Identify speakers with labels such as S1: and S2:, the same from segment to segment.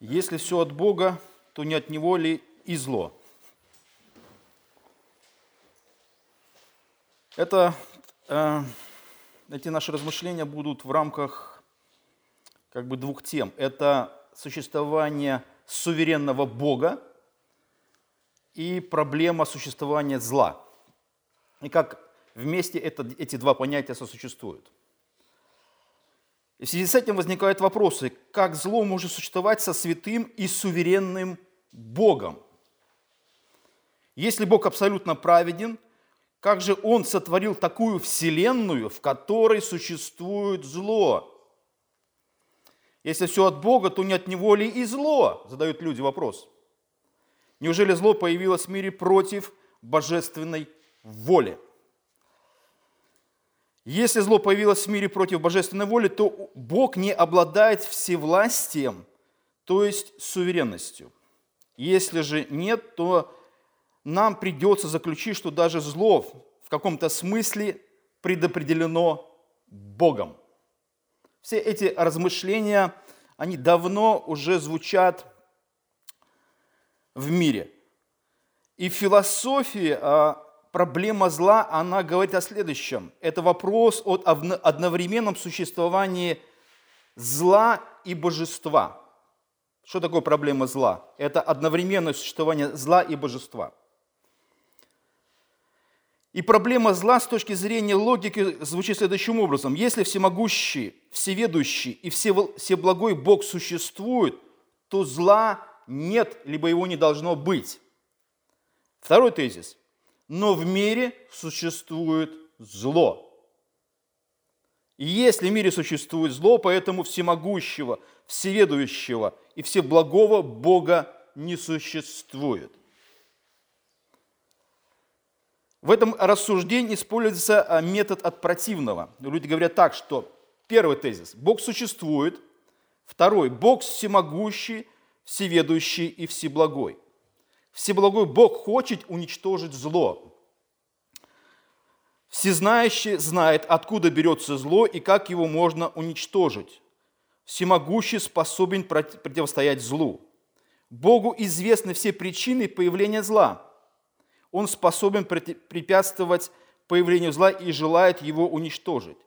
S1: Если все от Бога, то не от Него ли и зло? Это, э, эти наши размышления будут в рамках как бы двух тем. Это существование суверенного Бога и проблема существования зла. И как вместе это, эти два понятия сосуществуют. И в связи с этим возникают вопросы, как зло может существовать со святым и суверенным Богом? Если Бог абсолютно праведен, как же Он сотворил такую вселенную, в которой существует зло? Если все от Бога, то не от Него ли и зло? Задают люди вопрос. Неужели зло появилось в мире против божественной воли? Если зло появилось в мире против божественной воли, то Бог не обладает всевластием, то есть суверенностью. Если же нет, то нам придется заключить, что даже зло в каком-то смысле предопределено Богом. Все эти размышления, они давно уже звучат в мире. И в философии а, проблема зла, она говорит о следующем. Это вопрос о одновременном существовании зла и божества. Что такое проблема зла? Это одновременное существование зла и божества. И проблема зла с точки зрения логики звучит следующим образом. Если всемогущий, всеведущий и всеблагой Бог существует, то зла нет, либо его не должно быть. Второй тезис – но в мире существует зло. И если в мире существует зло, поэтому всемогущего, всеведущего и всеблагого Бога не существует. В этом рассуждении используется а, метод от противного. Люди говорят так, что первый тезис – Бог существует, второй – Бог всемогущий, всеведущий и всеблагой. Всеблагой Бог хочет уничтожить зло. Всезнающий знает, откуда берется зло и как его можно уничтожить. Всемогущий способен противостоять злу. Богу известны все причины появления зла. Он способен препятствовать появлению зла и желает его уничтожить.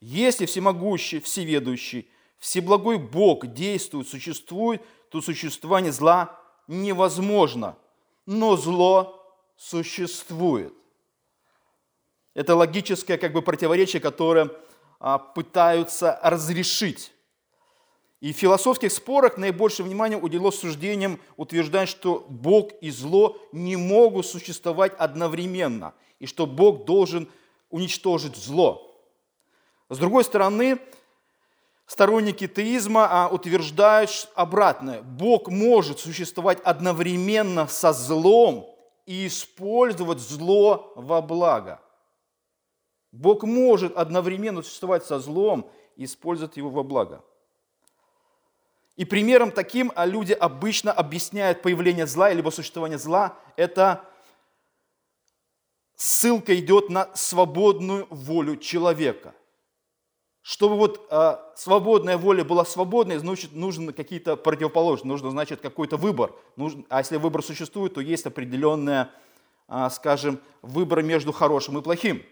S1: Если всемогущий, всеведущий, всеблагой Бог действует, существует, то существование зла невозможно – но зло существует. Это логическое как бы противоречие, которое а, пытаются разрешить. И в философских спорах наибольшее внимание уделилось суждениям, утверждая, что Бог и зло не могут существовать одновременно, и что Бог должен уничтожить зло. С другой стороны, сторонники теизма а, утверждают обратное. Бог может существовать одновременно со злом и использовать зло во благо. Бог может одновременно существовать со злом и использовать его во благо. И примером таким а люди обычно объясняют появление зла или существование зла. Это ссылка идет на свободную волю человека. Чтобы вот э, свободная воля была свободной, значит, нужны какие-то противоположные, нужно, значит, какой-то выбор. Нужно, а если выбор существует, то есть определенная, э, скажем, выбор между хорошим и плохим.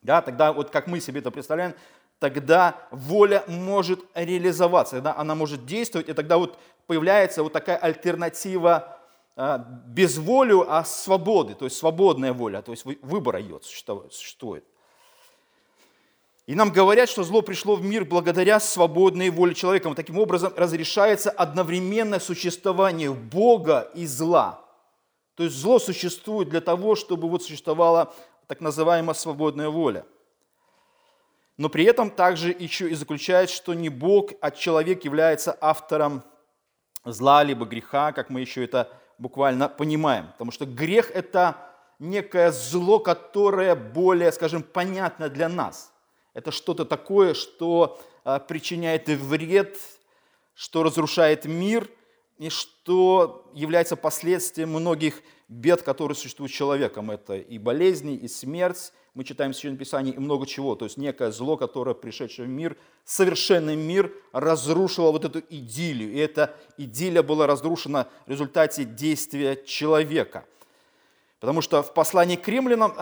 S1: Да, тогда вот как мы себе это представляем, тогда воля может реализоваться, тогда она может действовать, и тогда вот появляется вот такая альтернатива э, без воли, а свободы, то есть свободная воля, то есть выбор ее существует. И нам говорят, что зло пришло в мир благодаря свободной воле человека. Вот таким образом разрешается одновременное существование Бога и зла. То есть зло существует для того, чтобы вот существовала так называемая свободная воля. Но при этом также еще и заключает, что не Бог, а человек является автором зла либо греха, как мы еще это буквально понимаем. Потому что грех – это некое зло, которое более, скажем, понятно для нас – это что-то такое, что а, причиняет вред, что разрушает мир и что является последствием многих бед, которые существуют человеком. Это и болезни, и смерть, мы читаем в Священном Писании, и много чего. То есть некое зло, которое, пришедшее в мир, совершенный мир, разрушило вот эту идиллию. И эта идиллия была разрушена в результате действия человека. Потому что в послании к римлянам,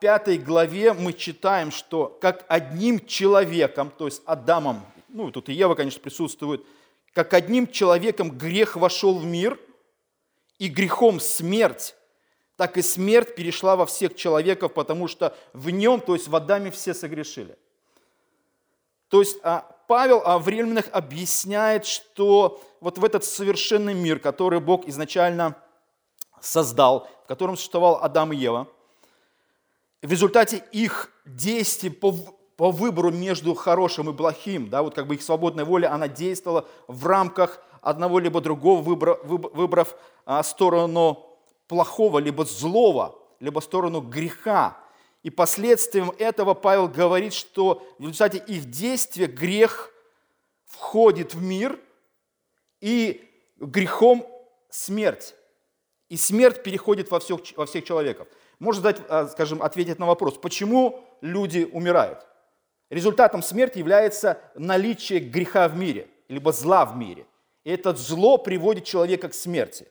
S1: 5 а, главе, мы читаем, что как одним человеком, то есть Адамом, ну тут и Ева, конечно, присутствует, как одним человеком грех вошел в мир, и грехом смерть, так и смерть перешла во всех человеков, потому что в нем, то есть в Адаме все согрешили. То есть а, Павел а в Римлянах объясняет, что вот в этот совершенный мир, который Бог изначально создал, в котором существовал Адам и Ева, в результате их действий по, по выбору между хорошим и плохим, да, вот как бы их свободная воля, она действовала в рамках одного либо другого, выбрав, выбрав а, сторону плохого, либо злого, либо сторону греха. И последствием этого Павел говорит, что в результате их действия грех входит в мир, и грехом смерть. И смерть переходит во всех, во всех человеков. Можно дать, а, скажем, ответить на вопрос, почему люди умирают? Результатом смерти является наличие греха в мире, либо зла в мире. И это зло приводит человека к смерти.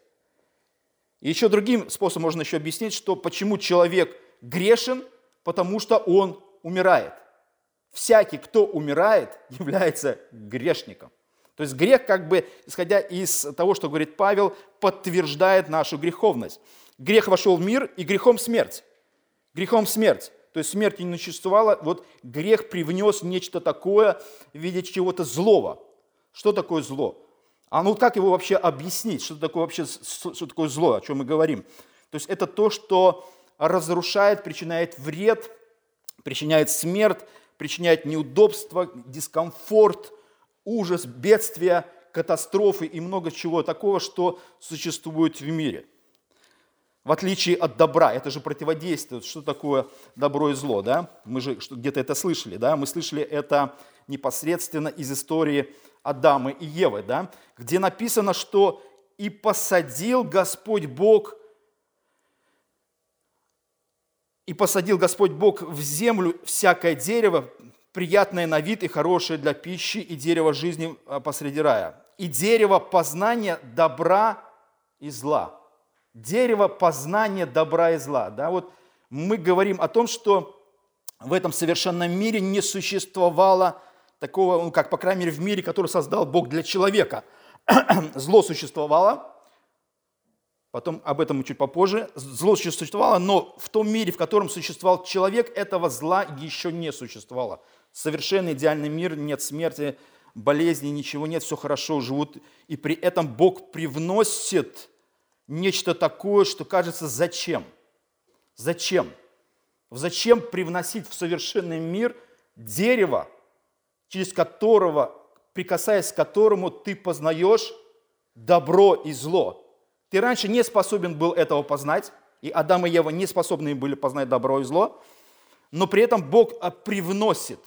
S1: И еще другим способом можно еще объяснить, что почему человек грешен, потому что он умирает. Всякий, кто умирает, является грешником. То есть грех, как бы, исходя из того, что говорит Павел, подтверждает нашу греховность. Грех вошел в мир, и грехом смерть. Грехом смерть. То есть смерти не существовало, вот грех привнес нечто такое в виде чего-то злого. Что такое зло? А ну как его вообще объяснить? Что такое вообще что такое зло, о чем мы говорим? То есть это то, что разрушает, причиняет вред, причиняет смерть, причиняет неудобство, дискомфорт, ужас, бедствия, катастрофы и много чего такого, что существует в мире. В отличие от добра, это же противодействует. Что такое добро и зло, да? Мы же где-то это слышали, да? Мы слышали это непосредственно из истории Адама и Евы, да? Где написано, что «и посадил Господь Бог и посадил Господь Бог в землю всякое дерево, приятное на вид и хорошее для пищи, и дерево жизни а, посреди рая, и дерево познания добра и зла». Дерево познания добра и зла. Да? Вот мы говорим о том, что в этом совершенном мире не существовало такого, ну, как, по крайней мере, в мире, который создал Бог для человека. Зло существовало, потом об этом чуть попозже. Зло существовало, но в том мире, в котором существовал человек, этого зла еще не существовало. Совершенно идеальный мир, нет смерти, болезни, ничего нет, все хорошо, живут. И при этом Бог привносит нечто такое, что кажется, зачем? Зачем? Зачем привносить в совершенный мир дерево, через которого, прикасаясь к которому ты познаешь добро и зло. Ты раньше не способен был этого познать, и Адам и Ева не способны были познать добро и зло, но при этом Бог привносит,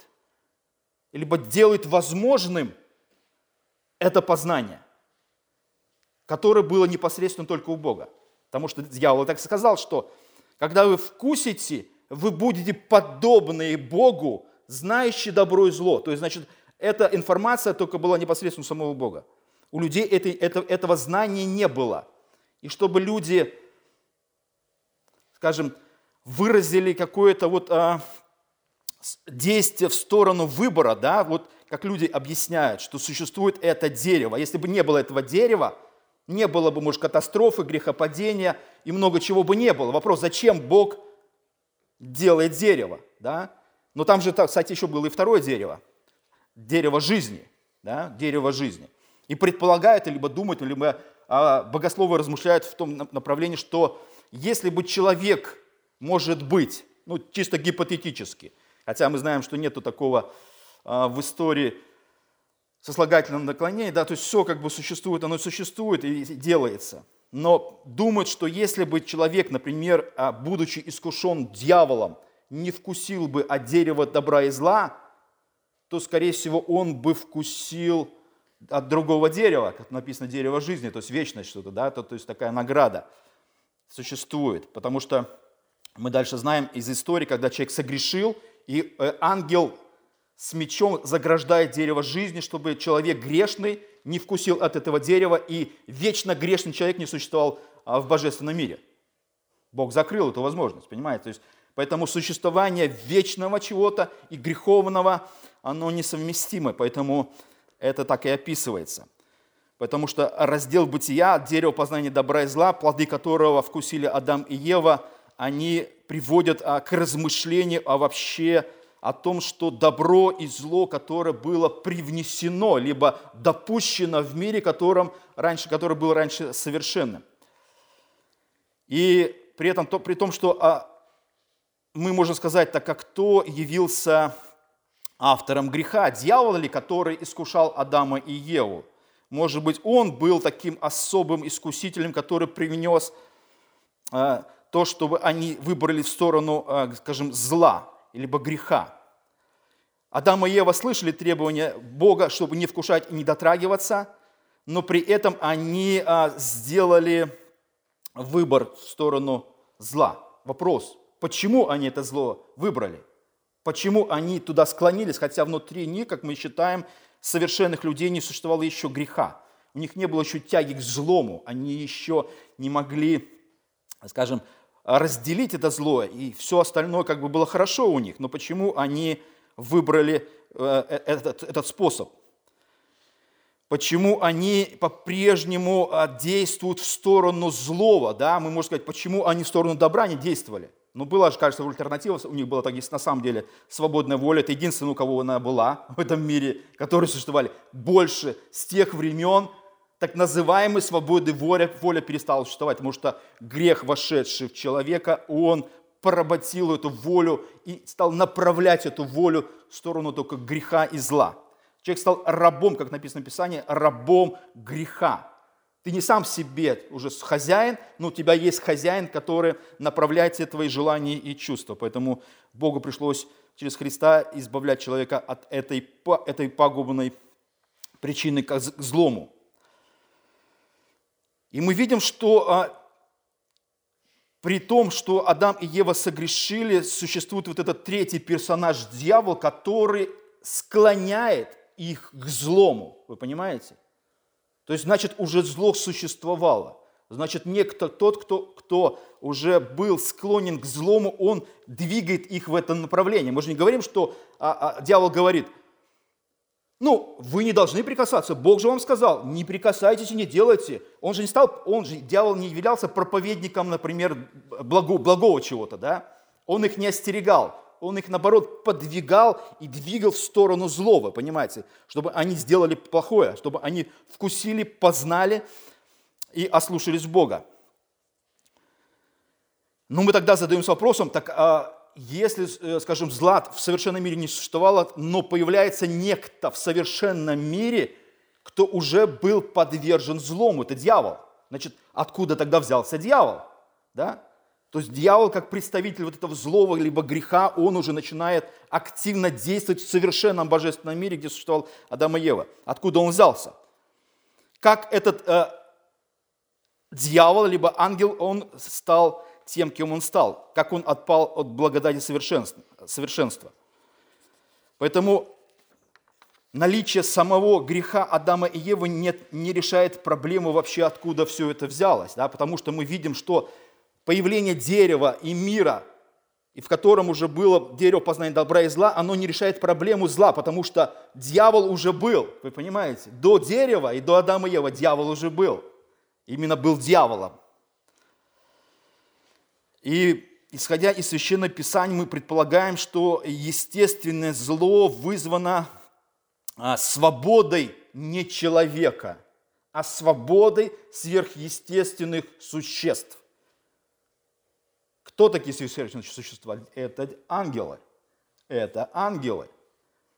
S1: либо делает возможным это познание, которое было непосредственно только у Бога. Потому что дьявол так сказал, что когда вы вкусите, вы будете подобны Богу, знающий добро и зло. То есть, значит, эта информация только была непосредственно у самого Бога. У людей этой, это, этого знания не было. И чтобы люди, скажем, выразили какое-то вот а, действие в сторону выбора, да, вот как люди объясняют, что существует это дерево. Если бы не было этого дерева, не было бы, может, катастрофы, грехопадения и много чего бы не было. Вопрос, зачем Бог делает дерево, да? Но там же, кстати, еще было и второе дерево. Дерево жизни. Да? Дерево жизни. И предполагают, либо думают, либо а, богословы размышляют в том направлении, что если бы человек, может быть, ну чисто гипотетически, хотя мы знаем, что нету такого а, в истории сослагательного наклонения, да, то есть все как бы существует, оно существует и делается. Но думают, что если бы человек, например, а, будучи искушен дьяволом, не вкусил бы от дерева добра и зла, то, скорее всего, он бы вкусил от другого дерева, как написано дерево жизни, то есть вечность что-то, да, то, то есть такая награда существует. Потому что мы дальше знаем из истории, когда человек согрешил, и э, ангел с мечом заграждает дерево жизни, чтобы человек грешный не вкусил от этого дерева, и вечно грешный человек не существовал а, в божественном мире. Бог закрыл эту возможность, понимаете? То есть, поэтому существование вечного чего-то и греховного, оно несовместимо, поэтому это так и описывается. Потому что раздел бытия, дерево познания добра и зла, плоды которого вкусили Адам и Ева, они приводят а, к размышлению о вообще о том, что добро и зло, которое было привнесено, либо допущено в мире, которым раньше, который был раньше совершенным. И при этом, то, при том, что а, мы можем сказать, так как кто явился автором греха, дьявол ли, который искушал Адама и Еву. Может быть, он был таким особым искусителем, который привнес а, то, чтобы они выбрали в сторону, а, скажем, зла, либо греха. Адам и Ева слышали требования Бога, чтобы не вкушать и не дотрагиваться, но при этом они а, сделали выбор в сторону зла. Вопрос, почему они это зло выбрали? Почему они туда склонились, хотя внутри них, как мы считаем, совершенных людей не существовало еще греха. У них не было еще тяги к злому, они еще не могли, скажем, разделить это зло, и все остальное как бы было хорошо у них. Но почему они выбрали э, э, этот, этот способ? Почему они по-прежнему а, действуют в сторону злого? Да? Мы можем сказать, почему они в сторону добра не действовали? Ну, была же, кажется, альтернатива, у них была так, на самом деле свободная воля, это единственное, у кого она была в этом мире, которые существовали больше с тех времен, так называемой свободы воля, воля перестала существовать, потому что грех, вошедший в человека, он поработил эту волю и стал направлять эту волю в сторону только греха и зла. Человек стал рабом, как написано в Писании, рабом греха. Ты не сам себе уже хозяин, но у тебя есть хозяин, который направляет все твои желания и чувства. Поэтому Богу пришлось через Христа избавлять человека от этой, этой пагубной причины к злому. И мы видим, что а, при том, что Адам и Ева согрешили, существует вот этот третий персонаж, дьявол, который склоняет их к злому. Вы понимаете? То есть, значит, уже зло существовало. Значит, некто, тот, кто, кто уже был склонен к злому, он двигает их в это направление. Мы же не говорим, что а, а, дьявол говорит – ну, вы не должны прикасаться. Бог же вам сказал, не прикасайтесь и не делайте. Он же не стал, он же, дьявол не являлся проповедником, например, благо, благого чего-то, да? Он их не остерегал. Он их, наоборот, подвигал и двигал в сторону злого, понимаете? Чтобы они сделали плохое, чтобы они вкусили, познали и ослушались Бога. Ну, мы тогда задаемся вопросом, так а если, э, скажем, зла в совершенном мире не существовало, но появляется некто в совершенном мире, кто уже был подвержен злому, это дьявол. Значит, откуда тогда взялся дьявол? Да? То есть дьявол, как представитель вот этого злого либо греха, он уже начинает активно действовать в совершенном божественном мире, где существовал Адам и Ева. Откуда он взялся? Как этот э, дьявол, либо ангел, он стал тем, кем он стал, как он отпал от благодати совершенства. Поэтому наличие самого греха Адама и Евы не, не решает проблему вообще, откуда все это взялось. Да? Потому что мы видим, что появление дерева и мира, и в котором уже было дерево познания добра и зла, оно не решает проблему зла, потому что дьявол уже был, вы понимаете? До дерева и до Адама и Евы дьявол уже был. Именно был дьяволом. И исходя из Священного Писания, мы предполагаем, что естественное зло вызвано а, свободой не человека, а свободой сверхъестественных существ. Кто такие сверхъестественные существа? Это ангелы. Это ангелы.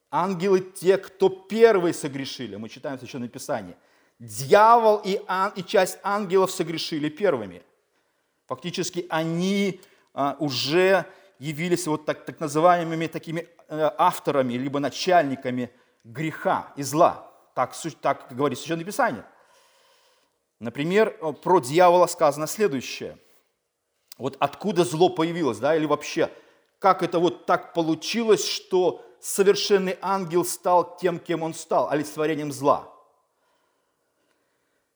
S1: Ангелы те, кто первые согрешили. Мы читаем в Священном Писании. Дьявол и, ан, и часть ангелов согрешили первыми – Фактически они а, уже явились вот так, так называемыми такими э, авторами, либо начальниками греха и зла. Так, так говорит Священное Писание. Например, про дьявола сказано следующее. Вот откуда зло появилось, да, или вообще, как это вот так получилось, что совершенный ангел стал тем, кем он стал, олицетворением зла.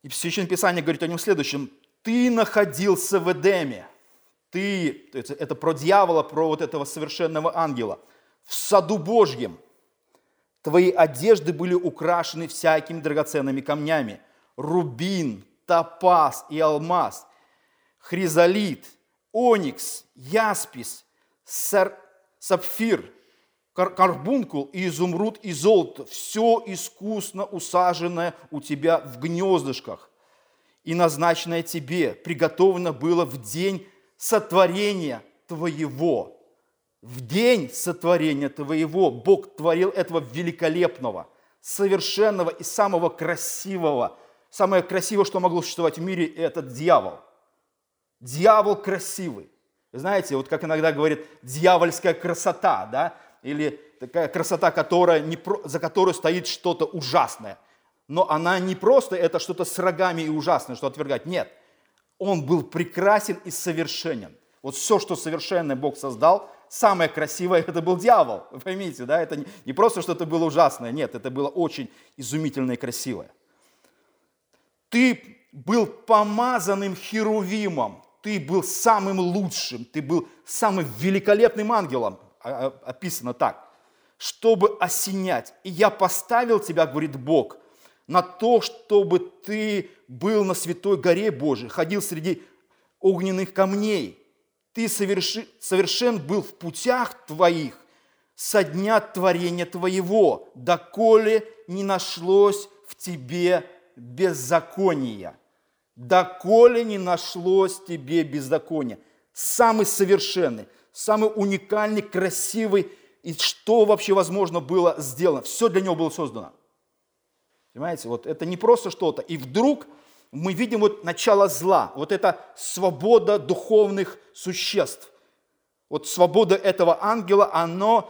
S1: И Священное Писание говорит о нем следующем. Ты находился в Эдеме. Ты, это про дьявола, про вот этого совершенного ангела. В саду Божьем. Твои одежды были украшены всякими драгоценными камнями. Рубин, топаз и алмаз, хризолит, оникс, яспис, сар, сапфир, карбункул и изумруд и золото. Все искусно усаженное у тебя в гнездышках и назначенное тебе, приготовлено было в день сотворения твоего. В день сотворения твоего Бог творил этого великолепного, совершенного и самого красивого. Самое красивое, что могло существовать в мире, это дьявол. Дьявол красивый. Знаете, вот как иногда говорят, дьявольская красота, да? или такая красота, которая не, за которой стоит что-то ужасное. Но она не просто это что-то с рогами и ужасное, что отвергать. Нет, он был прекрасен и совершенен. Вот все, что совершенное Бог создал, самое красивое это был дьявол. Вы поймите, да? Это не просто что-то было ужасное, нет, это было очень изумительное и красивое. Ты был помазанным херувимом, ты был самым лучшим, ты был самым великолепным ангелом. А, а, описано так, чтобы осенять. И я поставил тебя, говорит Бог, на то, чтобы ты был на святой горе Божией, ходил среди огненных камней. Ты соверши, совершен был в путях твоих со дня творения твоего, доколе не нашлось в тебе беззакония. Доколе не нашлось в тебе беззакония. Самый совершенный, самый уникальный, красивый, и что вообще возможно было сделано. Все для него было создано. Понимаете, вот это не просто что-то. И вдруг мы видим вот начало зла, вот это свобода духовных существ. Вот свобода этого ангела, оно,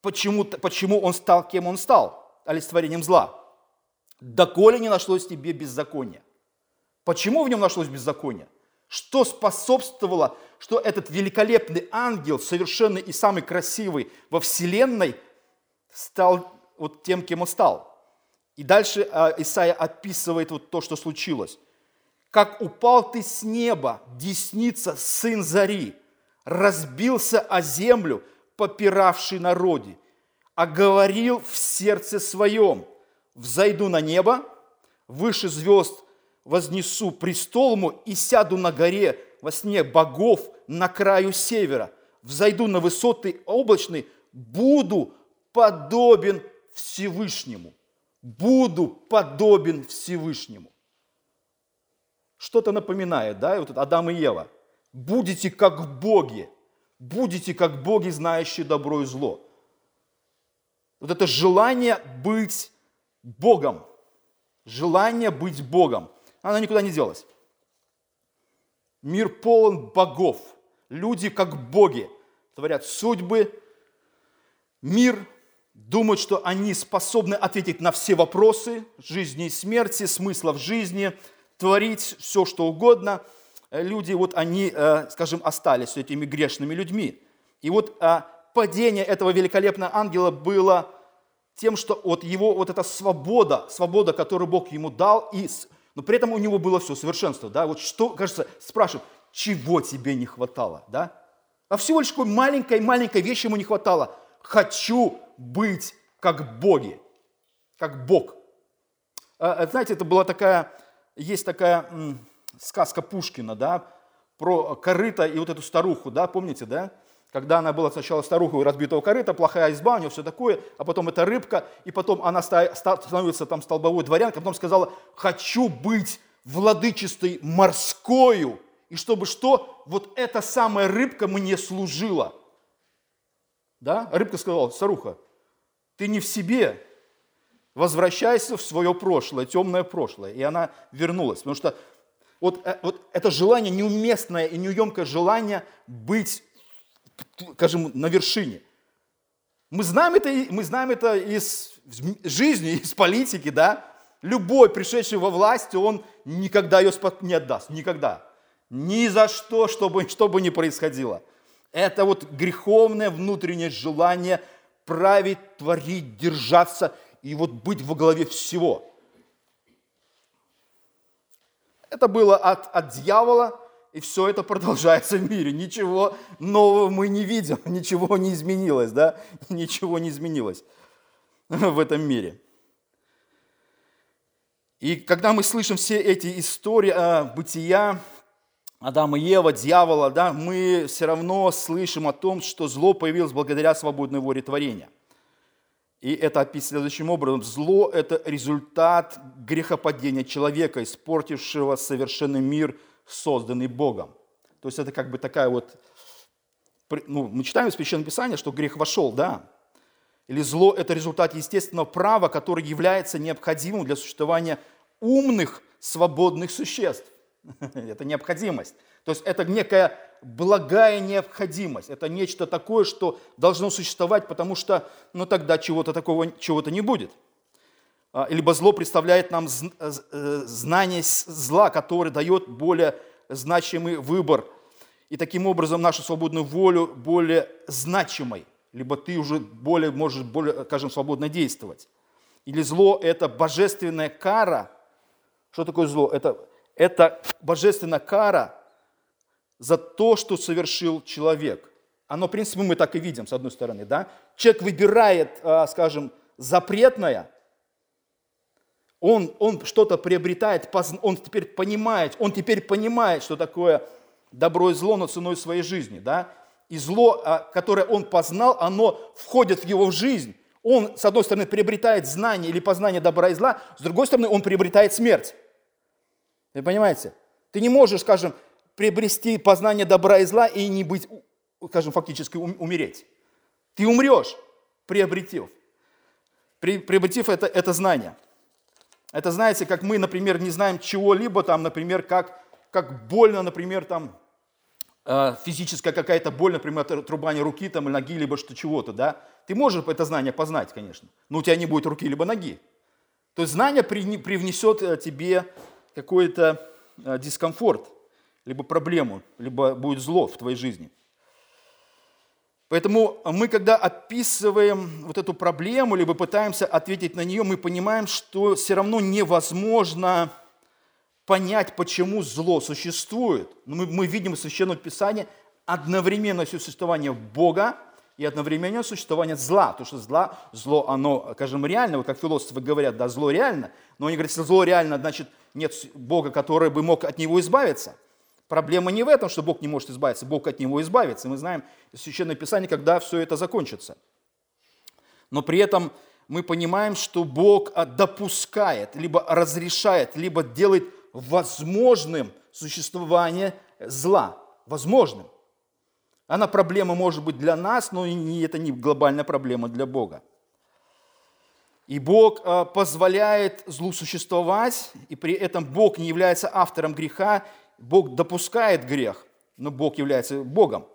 S1: почему, почему он стал, кем он стал, олицетворением зла. Доколе не нашлось тебе беззакония. Почему в нем нашлось беззаконие? Что способствовало, что этот великолепный ангел, совершенный и самый красивый во Вселенной, стал вот тем, кем он стал? И дальше а, Исаия описывает вот то, что случилось. «Как упал ты с неба, десница, сын зари, разбился о землю, попиравший народе, а говорил в сердце своем, взойду на небо, выше звезд вознесу престол ему и сяду на горе во сне богов на краю севера, взойду на высоты облачные, буду подобен Всевышнему. Буду подобен Всевышнему. Что-то напоминает, да, вот Адам и Ева. Будете как боги, будете как боги, знающие добро и зло. Вот это желание быть Богом, желание быть Богом – она никуда не делась. Мир полон богов. Люди как боги творят судьбы. Мир думают, что они способны ответить на все вопросы жизни и смерти, смысла в жизни, творить все, что угодно. Люди, вот они, э, скажем, остались этими грешными людьми. И вот э, падение этого великолепного ангела было тем, что вот его вот эта свобода, свобода, которую Бог ему дал, и но при этом у него было все, совершенство, да, вот что, кажется, спрашивают, чего тебе не хватало, да? А всего лишь такой маленькой-маленькой вещи ему не хватало. Хочу быть как боги, как Бог. А, а, знаете, это была такая, есть такая сказка Пушкина, да, про корыто и вот эту старуху, да, помните, да? когда она была сначала старухой разбитого корыта, плохая изба, у нее все такое, а потом эта рыбка, и потом она становится там столбовой дворянкой, потом сказала, хочу быть владычистой морскою, и чтобы что, вот эта самая рыбка мне служила. Да? Рыбка сказала, старуха, ты не в себе, возвращайся в свое прошлое, темное прошлое. И она вернулась, потому что вот, э, вот это желание, неуместное и неуемкое желание быть скажем, на вершине. Мы знаем это, мы знаем это из жизни, из политики, да, любой пришедший во власть, он никогда ее не отдаст, никогда. Ни за что, чтобы, что бы ни происходило. Это вот греховное внутреннее желание править, творить, держаться и вот быть во главе всего. Это было от, от дьявола, и все это продолжается в мире. Ничего нового мы не видим, ничего не изменилось, да? Ничего не изменилось в этом мире. И когда мы слышим все эти истории а, бытия, Адама и Ева, дьявола, да, мы все равно слышим о том, что зло появилось благодаря свободной воле творения. И это описано следующим образом. Зло – это результат грехопадения человека, испортившего совершенный мир, созданный Богом. То есть это как бы такая вот... Ну, мы читаем в Священном Писании, что грех вошел, да. Или зло – это результат естественного права, который является необходимым для существования умных, свободных существ. Это необходимость. То есть это некая благая необходимость. Это нечто такое, что должно существовать, потому что ну, тогда чего-то такого чего-то не будет. А, либо зло представляет нам э, э, знание зла, которое дает более значимый выбор. И таким образом нашу свободную волю более значимой. Либо ты уже более можешь, более, скажем, свободно действовать. Или зло – это божественная кара. Что такое зло? Это, это божественная кара за то, что совершил человек. Оно, в принципе, мы так и видим, с одной стороны. Да? Человек выбирает, а, скажем, запретное, он, он что-то приобретает, он теперь понимает, он теперь понимает, что такое добро и зло, но ценой своей жизни. Да? И зло, а, которое он познал, оно входит в его жизнь. Он, с одной стороны, приобретает знание или познание добра и зла, с другой стороны, он приобретает смерть. Вы понимаете? Ты не можешь, скажем, приобрести познание добра и зла и не быть, скажем, фактически умереть. Ты умрешь, приобретив. При, приобретив это, это знание. Это, знаете, как мы, например, не знаем чего-либо, там, например, как, как больно, например, там, э, физическая какая-то боль, например, отрубание руки там, или ноги, либо что чего-то, да? Ты можешь это знание познать, конечно, но у тебя не будет руки либо ноги. То есть знание привнесет э, тебе какой-то э, дискомфорт либо проблему, либо будет зло в твоей жизни. Поэтому мы, когда описываем вот эту проблему, либо пытаемся ответить на нее, мы понимаем, что все равно невозможно понять, почему зло существует. Мы, мы видим в Священном Писании одновременное существование Бога и одновременное существование зла. Потому что зла, зло, оно, скажем, реально, вот как философы говорят, да, зло реально, но они говорят, если зло реально, значит, нет Бога, который бы мог от него избавиться – Проблема не в этом, что Бог не может избавиться, Бог от него избавится. Мы знаем из Священного Писания, когда все это закончится. Но при этом мы понимаем, что Бог допускает, либо разрешает, либо делает возможным существование зла. Возможным. Она проблема может быть для нас, но это не глобальная проблема для Бога. И Бог а, позволяет злу существовать, и при этом Бог не является автором греха Бог допускает грех, но Бог является Богом.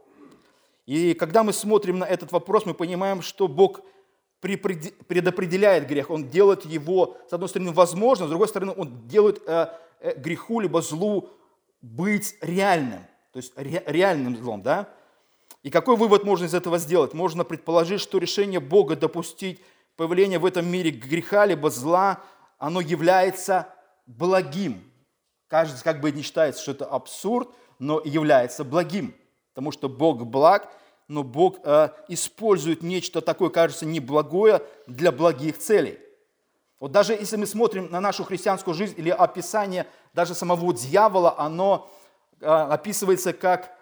S1: И когда мы смотрим на этот вопрос, мы понимаем, что Бог предопределяет грех, Он делает его, с одной стороны, возможным, с другой стороны, Он делает э, э, греху либо злу быть реальным, то есть реальным злом, да? И какой вывод можно из этого сделать? Можно предположить, что решение Бога допустить появление в этом мире греха либо зла, оно является благим, Кажется, как бы не считается, что это абсурд, но является благим, потому что Бог благ, но Бог э, использует нечто такое, кажется, неблагое для благих целей. Вот даже если мы смотрим на нашу христианскую жизнь или описание даже самого дьявола, оно э, описывается как,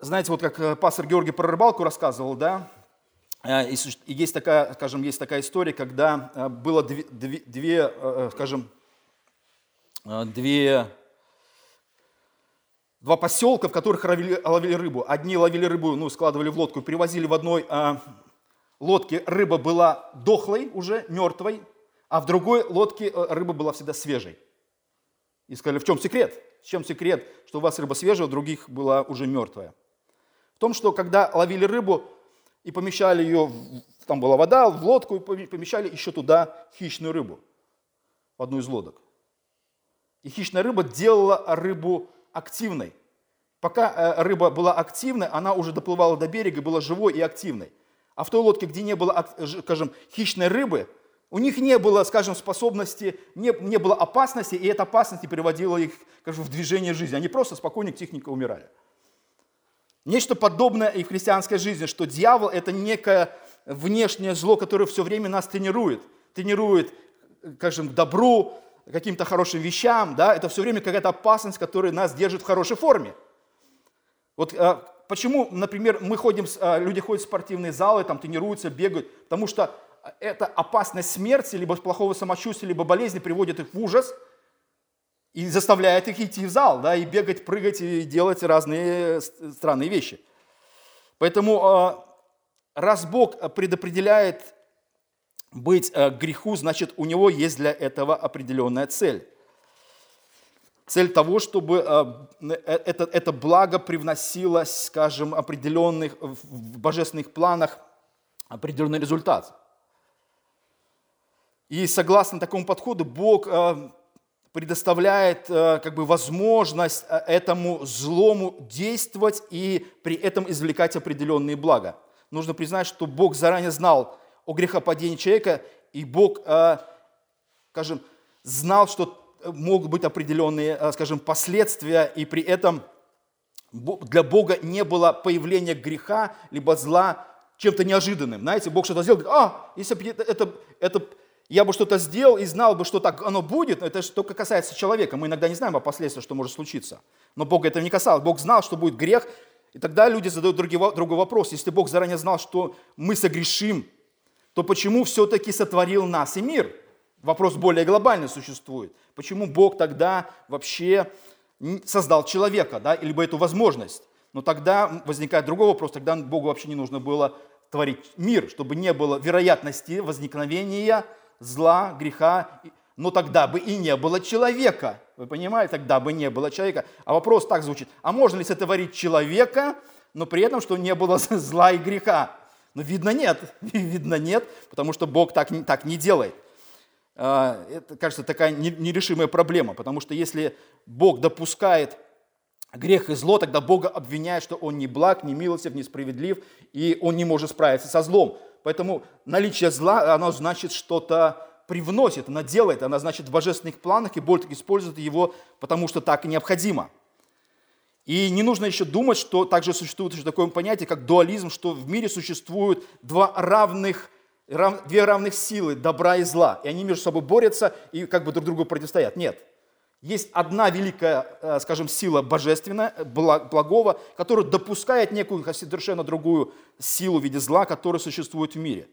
S1: знаете, вот как э, пастор Георгий про рыбалку рассказывал, да, э, и есть такая, скажем, есть такая история, когда э, было две, две скажем, Э, две, два поселка, в которых ловили, ловили рыбу. Одни ловили рыбу, ну, складывали в лодку, перевозили в одной лодке рыба была дохлой уже, мертвой, а в другой лодке рыба была всегда свежей. И сказали, в чем секрет? В чем секрет, что у вас рыба свежая, у других была уже мертвая? В том, что когда ловили рыбу, и помещали ее, там была вода, в лодку, и помещали еще туда хищную рыбу, в одну из лодок. И хищная рыба делала рыбу активной. Пока э, рыба была активной, она уже доплывала до берега, была живой и активной. А в той лодке, где не было, скажем, хищной рыбы, у них не было, скажем, способности, не, не было опасности, и эта опасность переводила их скажем, в движение жизни. Они просто спокойно, тихонько умирали. Нечто подобное и в христианской жизни, что дьявол – это некое внешнее зло, которое все время нас тренирует. Тренирует, скажем, к добру, каким-то хорошим вещам. Да? Это все время какая-то опасность, которая нас держит в хорошей форме. Вот а, почему, например, мы ходим, а, люди ходят в спортивные залы, там тренируются, бегают, потому что эта опасность смерти, либо плохого самочувствия, либо болезни приводит их в ужас и заставляет их идти в зал, да, и бегать, прыгать, и делать разные странные вещи. Поэтому а, раз Бог предопределяет быть а, греху, значит, у него есть для этого определенная цель. Цель того, чтобы э, это, это благо привносилось, скажем, определенных, в божественных планах определенный результат. И согласно такому подходу, Бог предоставляет э, как бы возможность этому злому действовать и при этом извлекать определенные блага. Нужно признать, что Бог заранее знал о грехопадении человека, и Бог, скажем, знал, что могут быть определенные, э, скажем, последствия, и при этом для Бога не было появления греха либо зла чем-то неожиданным. Знаете, Бог что-то сделал, говорит, а, если бы это, это я бы что-то сделал и знал бы, что так оно будет, это же только касается человека. Мы иногда не знаем о последствиях, что может случиться. Но Бог этого не касалось. Бог знал, что будет грех, и тогда люди задают другой, другой вопрос. Если Бог заранее знал, что мы согрешим, то почему все-таки сотворил нас и мир? Вопрос более глобальный существует. Почему Бог тогда вообще создал человека, да, либо эту возможность? Но тогда возникает другой вопрос, тогда Богу вообще не нужно было творить мир, чтобы не было вероятности возникновения зла, греха, но тогда бы и не было человека. Вы понимаете, тогда бы не было человека. А вопрос так звучит, а можно ли сотворить человека, но при этом, что не было зла и греха? Ну, видно, нет. Видно, нет, потому что Бог так, так не делает. А, это, кажется, такая нерешимая проблема, потому что если Бог допускает грех и зло, тогда Бога обвиняет, что Он не благ, не милостив, не справедлив, и Он не может справиться со злом. Поэтому наличие зла, оно значит что-то привносит, она делает, она значит в божественных планах, и Бог использует его, потому что так и необходимо. И не нужно еще думать, что также существует еще такое понятие, как дуализм, что в мире существуют два равных две равных силы, добра и зла, и они между собой борются и как бы друг другу противостоят. Нет. Есть одна великая, э, скажем, сила божественная, благого, которая допускает некую совершенно другую силу в виде зла, которая существует в мире.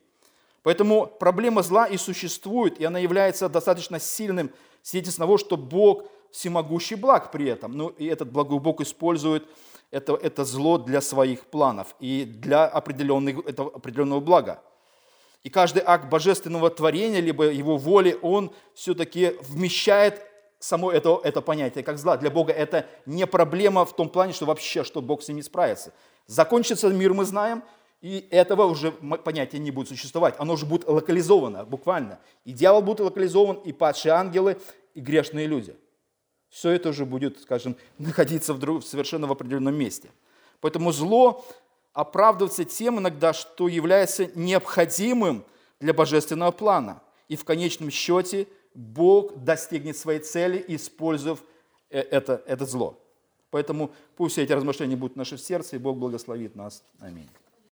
S1: Поэтому проблема зла и существует, и она является достаточно сильным свидетельством того, что Бог всемогущий благ при этом. Ну, и этот благой Бог использует это, это зло для своих планов и для определенного, этого определенного блага. И каждый акт божественного творения, либо его воли, он все-таки вмещает само это, это понятие как зла. Для Бога это не проблема в том плане, что вообще, что Бог с ним не справится. Закончится мир, мы знаем, и этого уже понятия не будет существовать. Оно уже будет локализовано, буквально. И дьявол будет локализован, и падшие ангелы, и грешные люди. Все это уже будет, скажем, находиться в, совершенно в определенном месте. Поэтому зло оправдываться тем иногда, что является необходимым для божественного плана. И в конечном счете Бог достигнет своей цели, используя э, это, это зло. Поэтому пусть все эти размышления будут в нашем сердце, и Бог благословит нас. Аминь.